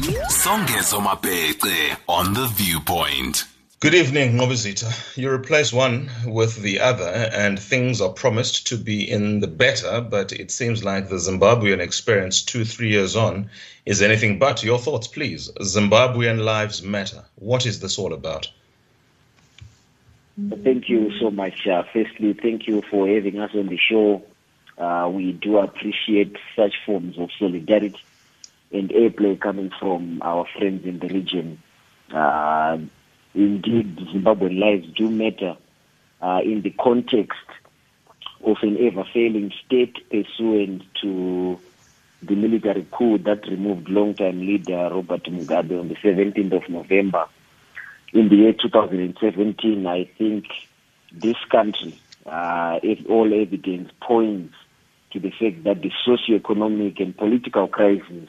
Songezo Mapete on The Viewpoint. Good evening, Nqobizitha. You replace one with the other, and things are promised to be in the better, but it seems like the Zimbabwean experience two, three years on is anything but. Your thoughts, please. Zimbabwean lives matter. What is this all about? Thank you so much. Uh, firstly, thank you for having us on the show. Uh, we do appreciate such forms of solidarity and airplay coming from our friends in the region. Uh, indeed Zimbabwean lives do matter uh, in the context of an ever-failing state pursuant to the military coup that removed long-time leader Robert Mugabe on the 17th of November. In the year 2017, I think this country, uh, if all evidence points to the fact that the socio-economic and political crisis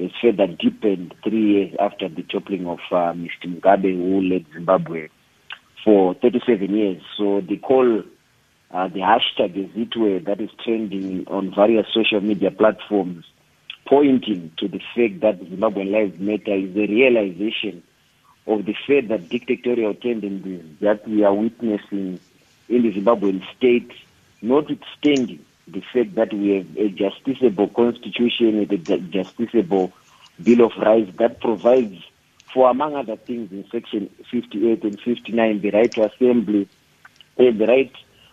has further deepened three years after the toppling of uh, Mr. Mugabe, who led Zimbabwe for 37 years. So the call, uh, the hashtag is it that is trending on various social media platforms, pointing to the fact that Zimbabwean lives matter is a realization of the fact that dictatorial tendencies that we are witnessing in the Zimbabwean state, notwithstanding the fact that we have a justiciable constitution with a justiciable bill of rights that provides for among other things in section 58 and 59 the right to assembly and the right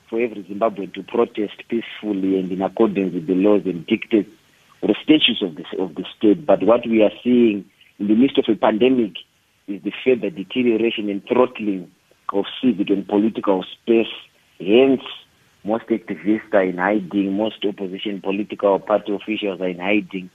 for every zimbabwean to protest peacefully and in accordance with the laws and dictates or the statutes of the, of the state. But what we are seeing in the midst of a pandemic is the further deterioration and throttling of civic and political space hence most activists are in hiding, most opposition political party officials are in hiding,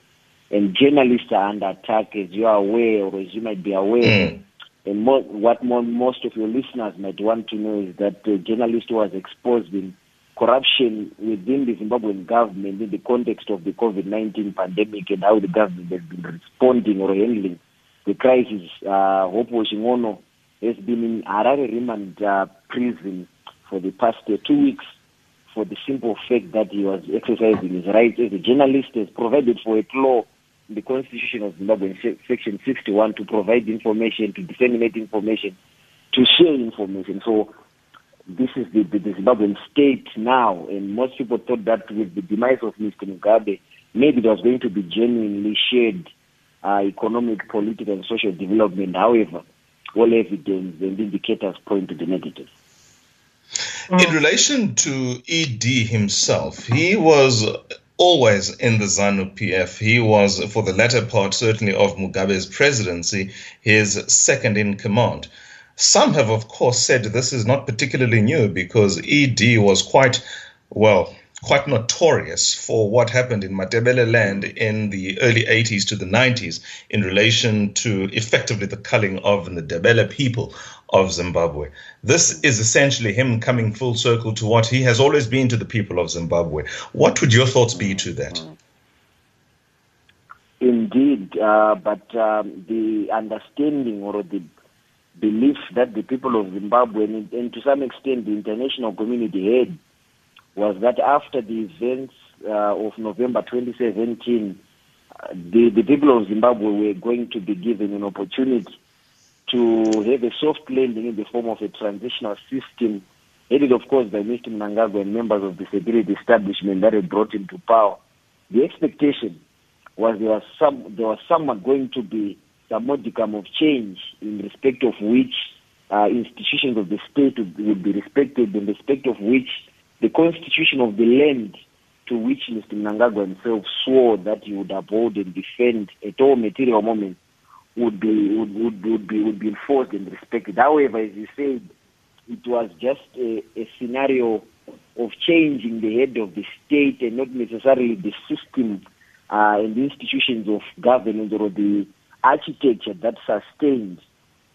and journalists are under attack, as you are aware or as you might be aware. Mm. And mo- what mo- most of your listeners might want to know is that the journalist was exposed in corruption within the Zimbabwean government in the context of the COVID-19 pandemic and how the government has been responding or handling the crisis. Uh, Hopewell Chin'ono has been in Harare remand uh, prison for the past uh, two weeks for the simple fact that he was exercising his rights as a journalist has provided for a law in the Constitution of Zimbabwe, Section 61, to provide information, to disseminate information, to share information. So this is the, the, the Zimbabwean state now, and most people thought that with the demise of Mr. Mugabe, maybe there was going to be genuinely shared uh, economic, political, and social development. However, all evidence and indicators point to the negative. In mm. relation to ED himself, he was always in the ZANU PF. He was, for the latter part, certainly of Mugabe's presidency, his second in command. Some have, of course, said this is not particularly new because ED was quite, well, quite notorious for what happened in Matabeleland in the early 80s to the 90s in relation to effectively the culling of the Ndebele people of Zimbabwe. This is essentially him coming full circle to what he has always been to the people of Zimbabwe. What would your thoughts be to that? Indeed, uh, but um, the understanding or the belief that the people of Zimbabwe and, and to some extent the international community had was that after the events uh, of November 2017, uh, the, the people of Zimbabwe were going to be given an opportunity to have a soft landing in the form of a transitional system, headed, of course, by Mr. Mnangagwa and members of the security establishment that had brought him to power. The expectation was there was some there was somewhat going to be some modicum of change in respect of which uh, institutions of the state would, be respected, in respect of which the constitution of the land to which Mr. Mnangagwa himself swore that he would uphold and defend at all material moments would be would, would, would be would be enforced and respected. However, as you said, it was just a, a scenario of changing the head of the state and not necessarily the system uh, and the institutions of governance or the architecture that sustained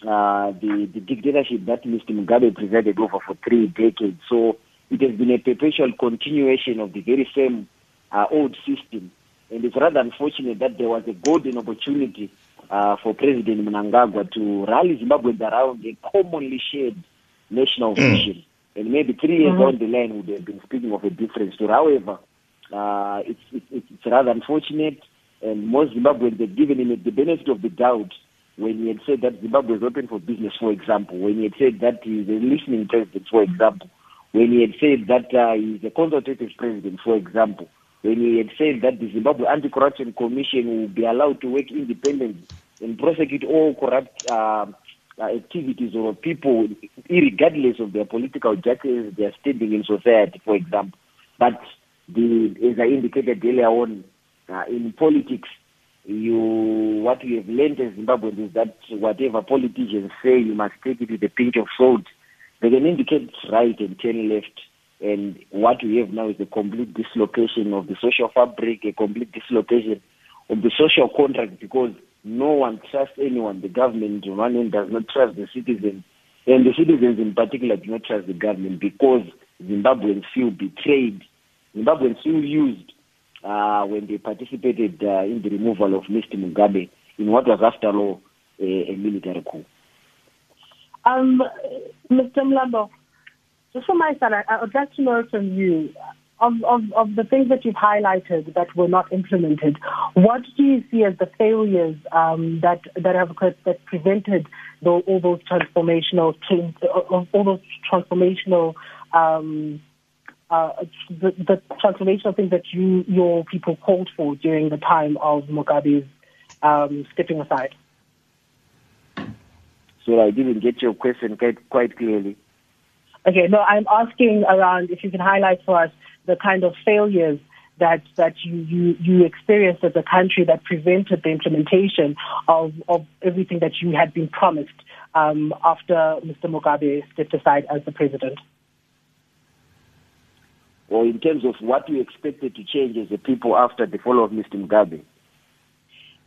uh, the, the dictatorship that Mr. Mugabe presided over for three decades. So it has been a perpetual continuation of the very same uh, old system. And it's rather unfortunate that there was a golden opportunity uh, for President Mnangagwa to rally Zimbabweans around a commonly shared national hmm. vision. And maybe three years mm-hmm. down the line, would have been speaking of a different story. However, uh, it's, it's, it's rather unfortunate. And most Zimbabweans had given him the benefit of the doubt when he had said that Zimbabwe is open for business, for example, when he had said that he is a listening president, for example, when he had said that uh, he is a consultative president, for example, when he had said that the Zimbabwe Anti-Corruption Commission will be allowed to work independently and prosecute all corrupt uh, uh, activities or people, regardless of their political status, their standing in society, for example. But the, as I indicated earlier on, uh, in politics, you what we have learned in Zimbabwe is that whatever politicians say, you must take it with a pinch of salt. They can indicate right and turn left. And what we have now is a complete dislocation of the social fabric, a complete dislocation of the social contract because no one trusts anyone. The government, one does not trust the citizens. And the citizens in particular do not trust the government because Zimbabweans feel betrayed. Zimbabweans feel used uh, when they participated uh, in the removal of Mr. Mugabe in what was, after all, a, a military coup. Um, Mr. Mlambo, just from my side, I, would like to know from you of, of, of the things that you've highlighted that were not implemented, what do you see as the failures um, that that have occurred that prevented the, all those transformational change, all those transformational um, uh, the, the transformational things that you your people called for during the time of Mugabe's um, stepping aside? So I didn't get your question quite, quite clearly. Okay, no, I'm asking around if you can highlight for us the kind of failures that that you, you, you experienced as a country that prevented the implementation of, of everything that you had been promised um, after Mr. Mugabe stepped aside as the president? Or in terms of what you expected to change as a people after the fall of Mr. Mugabe?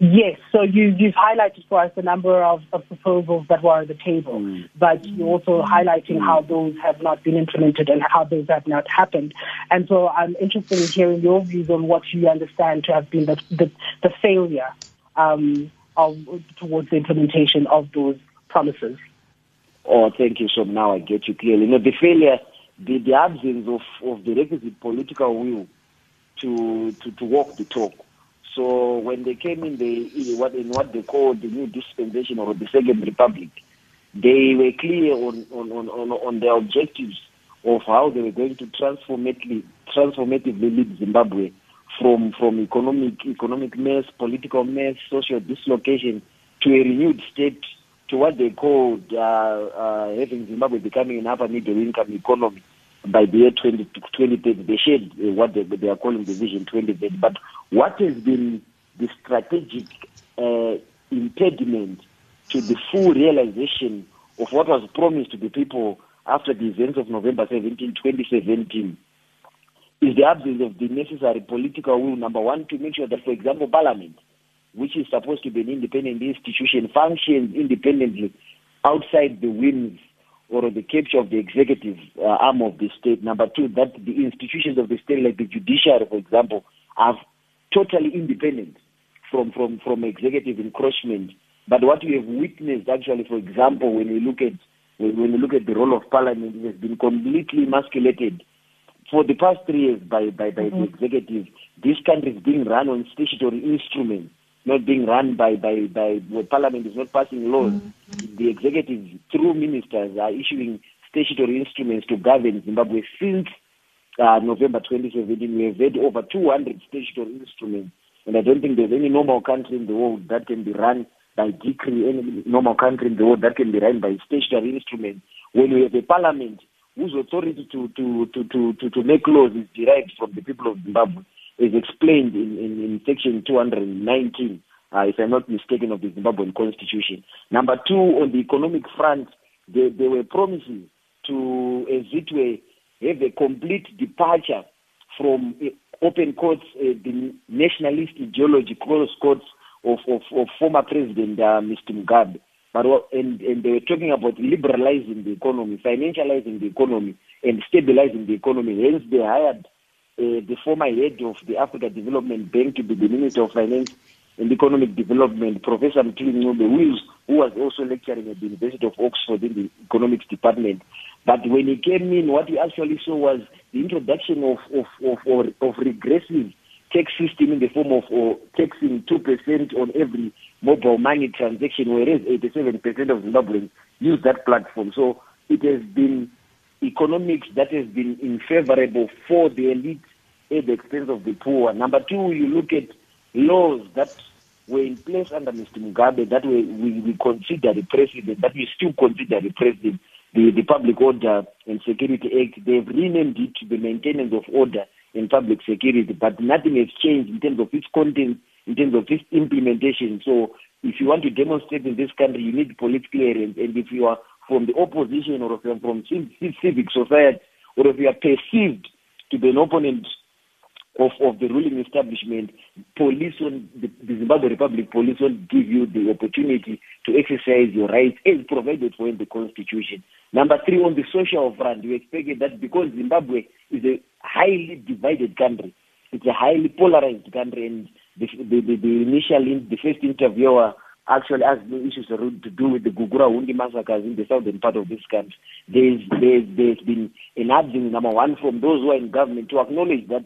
Yes, so you, you've highlighted for us a number of, of proposals that were on the table, mm. but you're also highlighting mm. how those have not been implemented and how those have not happened. And so I'm interested in hearing your views on what you understand to have been the, the, the failure um, of, towards the implementation of those promises. Oh, thank you. So now I get you clearly. You know, the failure, the, the absence of, of the requisite political will to, to, to walk the talk so when they came in the in what in what they call the new dispensation or the second republic, they were clear on on, on, on, their objectives of how they were going to transformatively transformatively lead Zimbabwe from from economic economic mess, political mess, social dislocation to a renewed state to what they called uh, uh, having Zimbabwe becoming an upper middle income economy by the year 20, 2030. They shared uh, what they, they, are calling the Vision 2030. But what has been the strategic uh, impediment to the full realization of what was promised to the people after the events of November 17, 2017 is the absence of the necessary political will, number one, to make sure that, for example, Parliament, which is supposed to be an independent institution, functions independently outside the whims or the capture of the executive uh, arm of the state. Number two, that the institutions of the state, like the judiciary, for example, are totally independent from, from, from executive encroachment. But what we have witnessed, actually, for example, when we look at when, when we look at the role of parliament, it has been completely emasculated for the past three years by, by, by mm-hmm. the executive. This country is being run on statutory instruments not being run by, by, by where Parliament is not passing laws. Mm-hmm. The executive, through ministers, are issuing statutory instruments to govern Zimbabwe since uh, November 2017. We have had over 200 statutory instruments, and I don't think there's any normal country in the world that can be run by decree, any normal country in the world that can be run by statutory instruments. When we have a parliament whose authority to, to, to, to, to, to make laws is derived from the people of Zimbabwe, is explained in, in, in section 219, uh, if I'm not mistaken, of the Zimbabwean constitution. Number two, on the economic front, there, there were promises to, as it were, have a complete departure from uh, open courts, uh, the nationalist ideology, close courts of, of, of former President uh, Mr. Mugabe. But and, and they were talking about liberalizing the economy, financializing the economy, and stabilizing the economy. Hence, they hired uh, the former head of the Africa Development Bank to be the Minister of Finance and Economic Development, Professor Mthuli Ncube, who, who was also lecturing at the University of Oxford in the Economics Department. But when he came in, what he actually saw was the introduction of, of, of, of, of regressive tax system in the form of or taxing 2% on every mobile money transaction, whereas 87% of Zimbabweans use that platform. So it has been economics that has been unfavorable for the elite at the expense of the poor. Number two, you look at laws that were in place under Mr. Mugabe that we, we, we consider repressive, that we still consider repressive. The, the Public Order and Security Act, they've renamed it to the Maintenance of Order and Public Security, but nothing has changed in terms of its content, in terms of its implementation. So if you want to demonstrate in this country, you need police clearance, and if you are from the opposition or are from civic society or if you are perceived to be an opponent of, of the ruling establishment, police on the, the Zimbabwe Republic police will give you the opportunity to exercise your rights as provided for in the constitution. Number three, on the social front, we expected that because Zimbabwe is a highly divided country, it's a highly polarized country, and the the, the, the initial the first interviewer actually asked the issues to do with the Gukurahundi massacres in the southern part of this country. There's, there's, there's been an urging, number one, from those who are in government to acknowledge that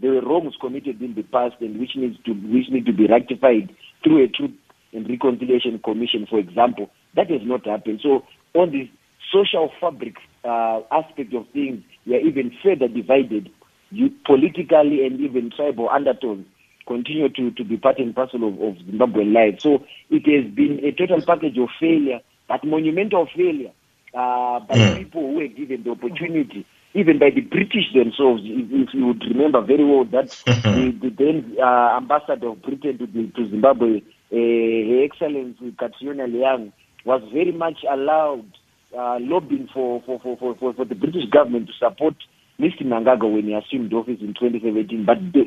there were wrongs committed in the past and which needs to which need to be rectified through a truth and reconciliation commission, for example. That has not happened. So on the social fabric uh, aspect of things, we are even further divided you, politically and even tribal undertones continue to, to be part and parcel of, of Zimbabwean life. So it has been a total package of failure, but monumental failure uh, by mm. people who were given the opportunity even by the British themselves. If, if you would remember very well that the, the then uh, ambassador of Britain to, the, to Zimbabwe, uh, Her Excellency Catriona Laing, was very much allowed uh, lobbying for, for, for, for, for the British government to support Mr. Mnangagwa when he assumed office in 2017. But the,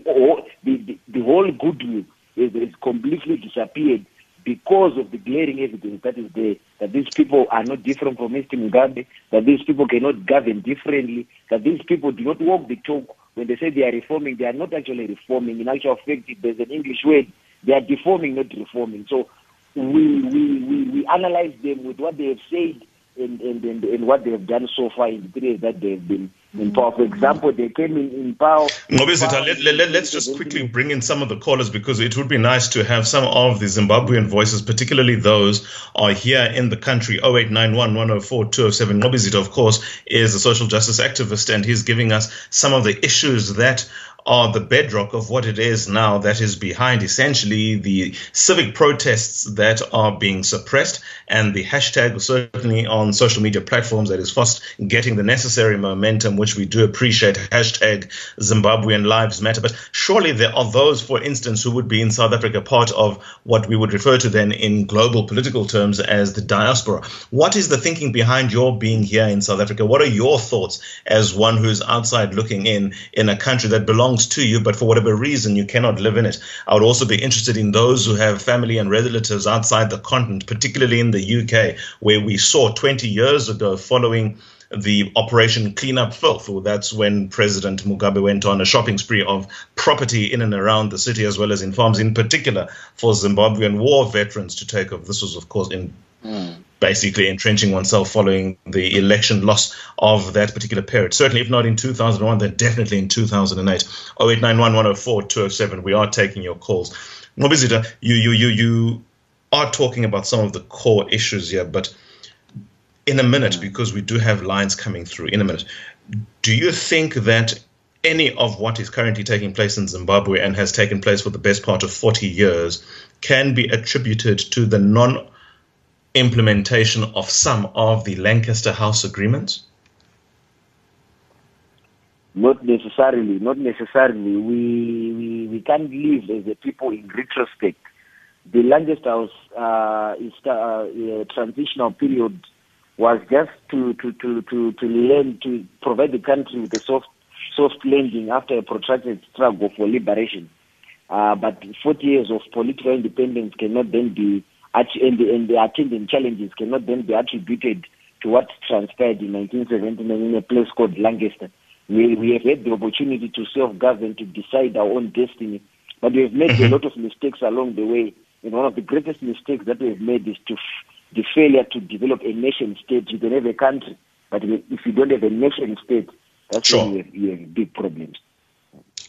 the, the, the whole goodwill is, has completely disappeared because of the glaring evidence that is there, that these people are not different from Mr. Mugabe, that these people cannot govern differently, that these people do not walk the talk. When they say they are reforming, they are not actually reforming. In actual fact, there's an English word, they are deforming, not reforming. So we, we, we, we analyze them with what they have said and, and, and, and what they have done so far in the period that they have been in power. For mm-hmm. example, they came in, in power. Nqobizitha, let, let, let's just quickly bring in some of the callers because it would be nice to have some of the Zimbabwean voices, particularly those are here in the country. 0891 104 207. Nqobizitha, of course, is a social justice activist and he's giving us some of the issues that are the bedrock of what it is now that is behind essentially the civic protests that are being suppressed and the hashtag certainly on social media platforms that is fast getting the necessary momentum which we do appreciate, hashtag Zimbabwean Lives Matter. But surely there are those, for instance, who would be in South Africa part of what we would refer to then in global political terms as the diaspora. What is the thinking behind your being here in South Africa? What are your thoughts as one who's outside looking in, in a country that belongs to you, but for whatever reason you cannot live in it? I would also be interested in those who have family and relatives outside the continent, particularly in the UK, where we saw 20 years ago following the Operation Clean Up Filth. That's when President Mugabe went on a shopping spree of property in and around the city, as well as in farms, in particular for Zimbabwean war veterans to take over. This was, of course, in mm. Basically entrenching oneself following the election loss of that particular period. Certainly, if not in 2001, then definitely in 2008. 0891 104 207. We are taking your calls. Nqobizitha, you, you, you, you are talking about some of the core issues here, but in a minute, because we do have lines coming through in a minute, do you think that any of what is currently taking place in Zimbabwe and has taken place for the best part of 40 years can be attributed to the non implementation of some of the Lancaster House agreements? Not necessarily. Not necessarily. We, we, we can't live as a people in retrospect. The Lancaster House uh, is, uh, uh, transitional period was just to, to, to, to, to learn to provide the country with a soft soft landing after a protracted struggle for liberation. Uh, but 40 years of political independence cannot then be, and the, and the attendant challenges cannot then be attributed to what transpired in 1979 in a place called Lancaster. We, we have had the opportunity to self-govern, to decide our own destiny, but we have made mm-hmm. a lot of mistakes along the way. And one of the greatest mistakes that we have made is to the failure to develop a nation state. You can have a country, but if you don't have a nation state, that's sure. when you have, you have big problems.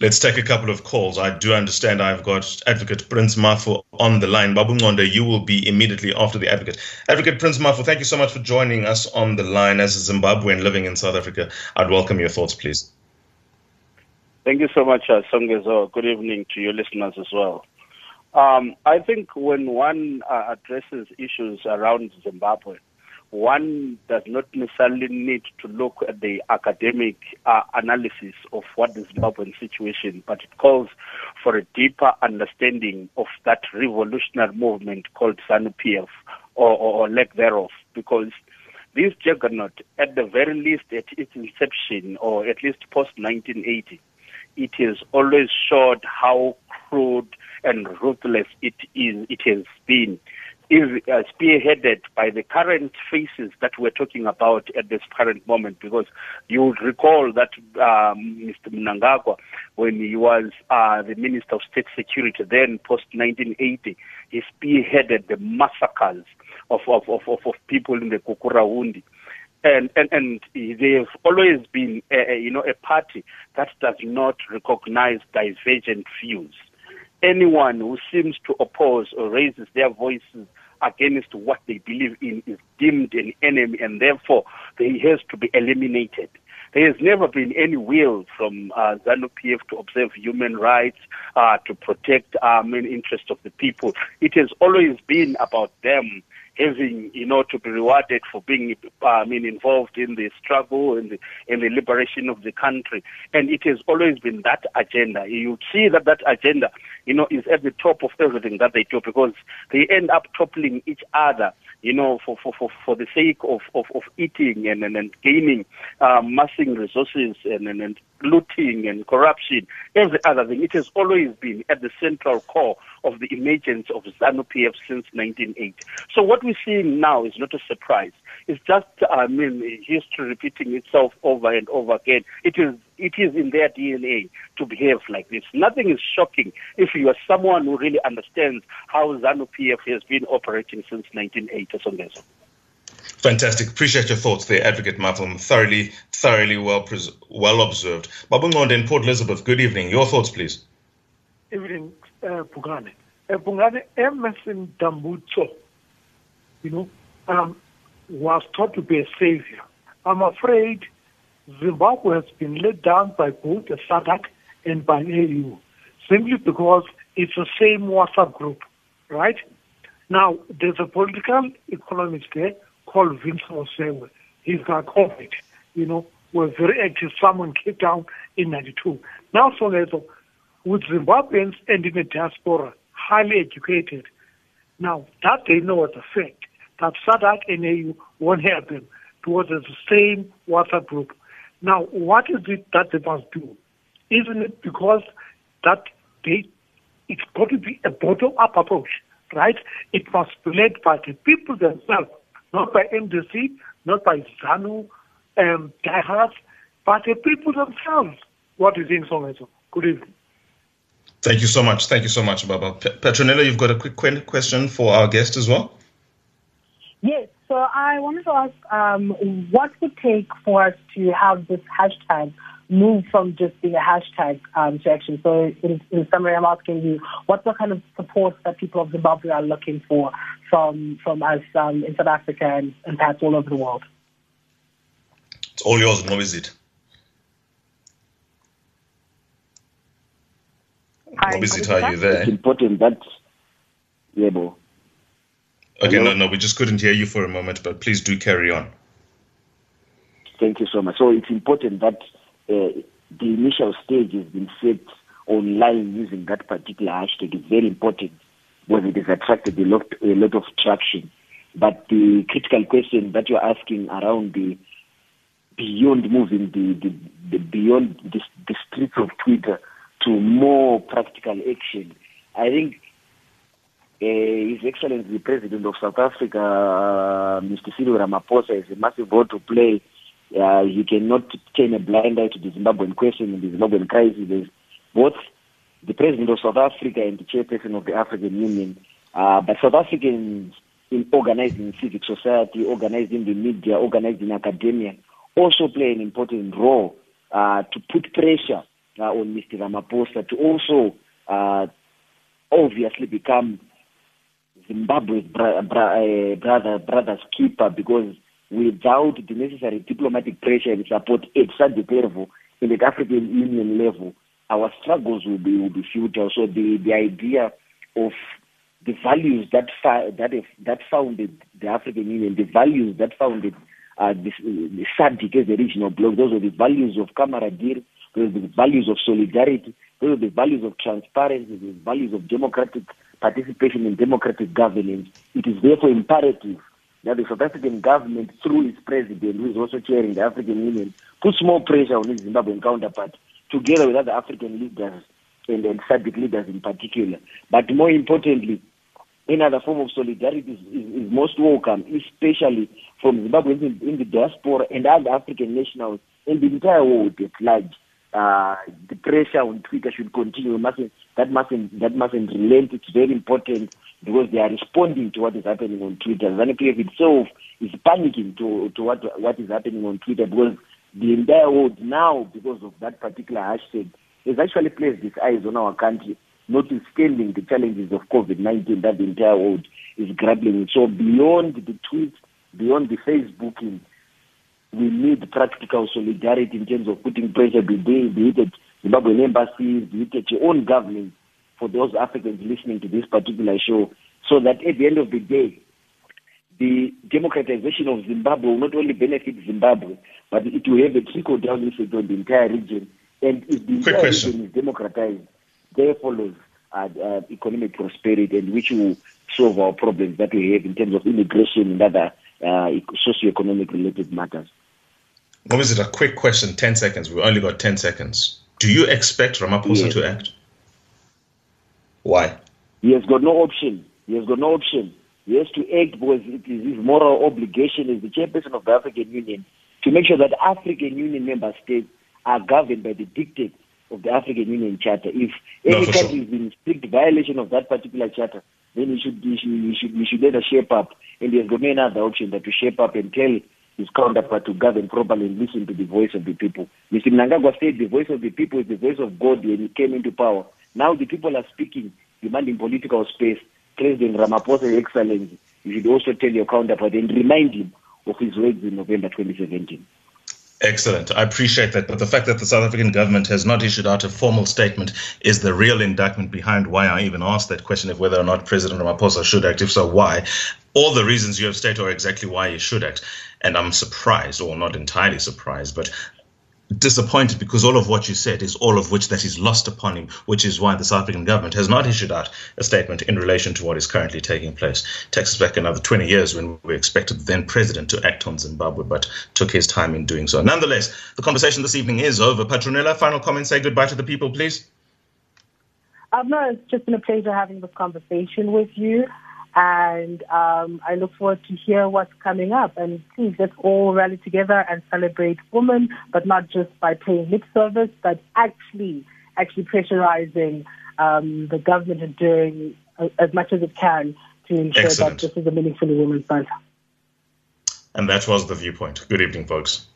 Let's take a couple of calls. I do understand I've got Advocate Prince Mafu on the line. Babu Ngonde, you will be immediately after the advocate. Advocate Prince Mafu, thank you so much for joining us on the line as a Zimbabwean living in South Africa. I'd welcome your thoughts, please. Thank you so much, uh, Songezo. Good evening to your listeners as well. Um, I think when one uh, addresses issues around Zimbabwe, one does not necessarily need to look at the academic uh, analysis of what the Zimbabwean situation, but it calls for a deeper understanding of that revolutionary movement called ZANU-PF or, or, or lack thereof, because this juggernaut, at the very least at its inception, or at least post 1980, it has always showed how crude and ruthless it is. It has been is uh, spearheaded by the current faces that we're talking about at this current moment because you would recall that um, Mr. Mnangagwa, when he was uh, the Minister of State Security, then post 1980, he spearheaded the massacres of, of, of, of, people in the Kukurahundi. And, and and they've always been a, a, you know a party that does not recognize divergent views anyone who seems to oppose or raises their voices against what they believe in is deemed an enemy and therefore he has to be eliminated. There has never been any will from uh, ZANU-PF to observe human rights, uh, to protect uh, main interests of the people. It has always been about them having, you know, to be rewarded for being, uh, I mean, involved in the struggle and the, in the liberation of the country. And it has always been that agenda. You see that that agenda, you know, is at the top of everything that they do because they end up toppling each other, you know, for, for, for, for the sake of, of, of eating and, and, and gaining, uh, massing resources and, and, and looting and corruption, every other thing. It has always been at the central core of the emergence of ZANU-PF since 1980. So what we're seeing now is not a surprise. It's just, I mean, history repeating itself over and over again. It is, it is in their DNA to behave like this. Nothing is shocking if you are someone who really understands how ZANU-PF has been operating since 1980. or Fantastic. Appreciate your thoughts there, Advocate Matham. Thoroughly, thoroughly well pres- well observed. Babungonde in Port Elizabeth, good evening. Your thoughts, please. Evening, uh, Pugane. Uh, Pugane, Emmerson Dambudzo, you know, um, was thought to be a savior. I'm afraid Zimbabwe has been let down by both the SADC and by AU, simply because it's the same WhatsApp group, right? Now, there's a political economist there called Vincent Osewe. He's got COVID, you know, was very active. Someone came down in 92. Now, Soweto, with Zimbabweans and in the diaspora, highly educated. Now, that they know as a fact, that SADC and AU won't help them towards the same WhatsApp group. Now, what is it that they must do? Isn't it because that they, it's got to be a bottom-up approach, right? It must be led by the people themselves not by MDC, not by ZANU um, diehards, but the people themselves. What do is in Soweto? Good evening. Thank you so much. Thank you so much, Baba. Petronella, you've got a quick question for our guest as well? Yes. So I wanted to ask um, what would take for us to have this hashtag move from just being a hashtag um, to action. So in, in summary, I'm asking you, what's the kind of support that people of Zimbabwe are looking for from from us um, in South Africa and, and perhaps all over the world? It's all yours, Nobizit. Nobizit, are you there? It's important that, yeah, Okay, Hello? no, no, we just couldn't hear you for a moment, but please do carry on. Thank you so much. So it's important that uh, the initial stage has been set online using that particular hashtag is very important because it has attracted a lot, a lot of traction. But the critical question that you're asking around the beyond moving the, the, the beyond the, the streets of Twitter to more practical action, I think His Excellency the President of South Africa, uh, Mr. Cyril Ramaphosa, has a massive role to play uh, you cannot turn a blind eye to the Zimbabwean question and the Zimbabwean crisis. There's both the president of South Africa and the chairperson of the African Union, uh, but South Africans in organizing civic society, organizing the media, organizing academia, also play an important role uh, to put pressure uh, on Mr. Ramaphosa to also uh, obviously become Zimbabwe's bra- bra- uh, brother brother's keeper because without the necessary diplomatic pressure and support at SADC level, in the African Union level, our struggles will be will be futile. So the, the idea of the values that that if, that founded the African Union, the values that founded uh, this, the SADC as a regional bloc, those are the values of camaraderie, those are the values of solidarity, those are the values of transparency, the values of democratic participation in democratic governance. It is therefore imperative that the South African government, through its president, who is also chairing the African Union, puts more pressure on its Zimbabwean counterpart, together with other African leaders and, and SADC leaders in particular. But more importantly, another form of solidarity is, is, is most welcome, especially from Zimbabweans in, in, the diaspora and other African nationals in the entire world at large. Uh, the pressure on Twitter should continue. Mustn't, that mustn't that mustn't relent. It's very important because they are responding to what is happening on Twitter. ZANU-PF itself is panicking to to what what is happening on Twitter because the entire world now, because of that particular hashtag, has actually placed its eyes on our country notwithstanding the challenges of COVID-19 that the entire world is grappling with. So beyond the tweets, beyond the Facebooking, we need practical solidarity in terms of putting pressure, be, be it Zimbabwean embassies, it at your own government, for those Africans listening to this particular show, so that at the end of the day, the democratization of Zimbabwe will not only benefit Zimbabwe, but it will have a trickle-down effect on the entire region. And if the Quick entire question. region is democratized, there follows uh, uh, economic prosperity and which will solve our problems that we have in terms of immigration and other uh, socio-economic related matters. What is it? A quick question, 10 seconds. We've only got 10 seconds. Do you expect Ramaphosa Yes. to act? Why? He has got no option. He has got no option. He has to act because it is his moral obligation as the chairperson of the African Union to make sure that African Union member states are governed by the dictates of the African Union Charter. If any for country sure. is in strict violation of that particular charter, then he should he should he should, he should let us shape up. And he has got no other option than to shape up and tell his counterpart to govern properly and listen to the voice of the people. Mr. Mnangagwa said the voice of the people is the voice of God when he came into power. Now the people are speaking, demanding political space. President Ramaphosa, Excellency, you should also tell your counterpart and remind him of his words in November 2017. Excellent. I appreciate that. But the fact that the South African government has not issued out a formal statement is the real indictment behind why I even asked that question of whether or not President Ramaphosa should act. If so, why? All the reasons you have stated are exactly why he should act. And I'm surprised, or not entirely surprised, but disappointed because all of what you said is all of which that is lost upon him, which is why the South African government has not issued out a statement in relation to what is currently taking place. Takes us back another 20 years when we expected the then president to act on Zimbabwe, but took his time in doing so. Nonetheless, the conversation this evening is over. Petronella, final comment, say goodbye to the people, please. Um, no, it's just been a pleasure having this conversation with you. And um, I look forward to hear what's coming up. And please, let's all rally together and celebrate women, but not just by paying lip service, but actually, actually pressurizing um, the government and doing uh, as much as it can to ensure Excellent. that this is a meaningfully women's month. And that was the viewpoint. Good evening, folks.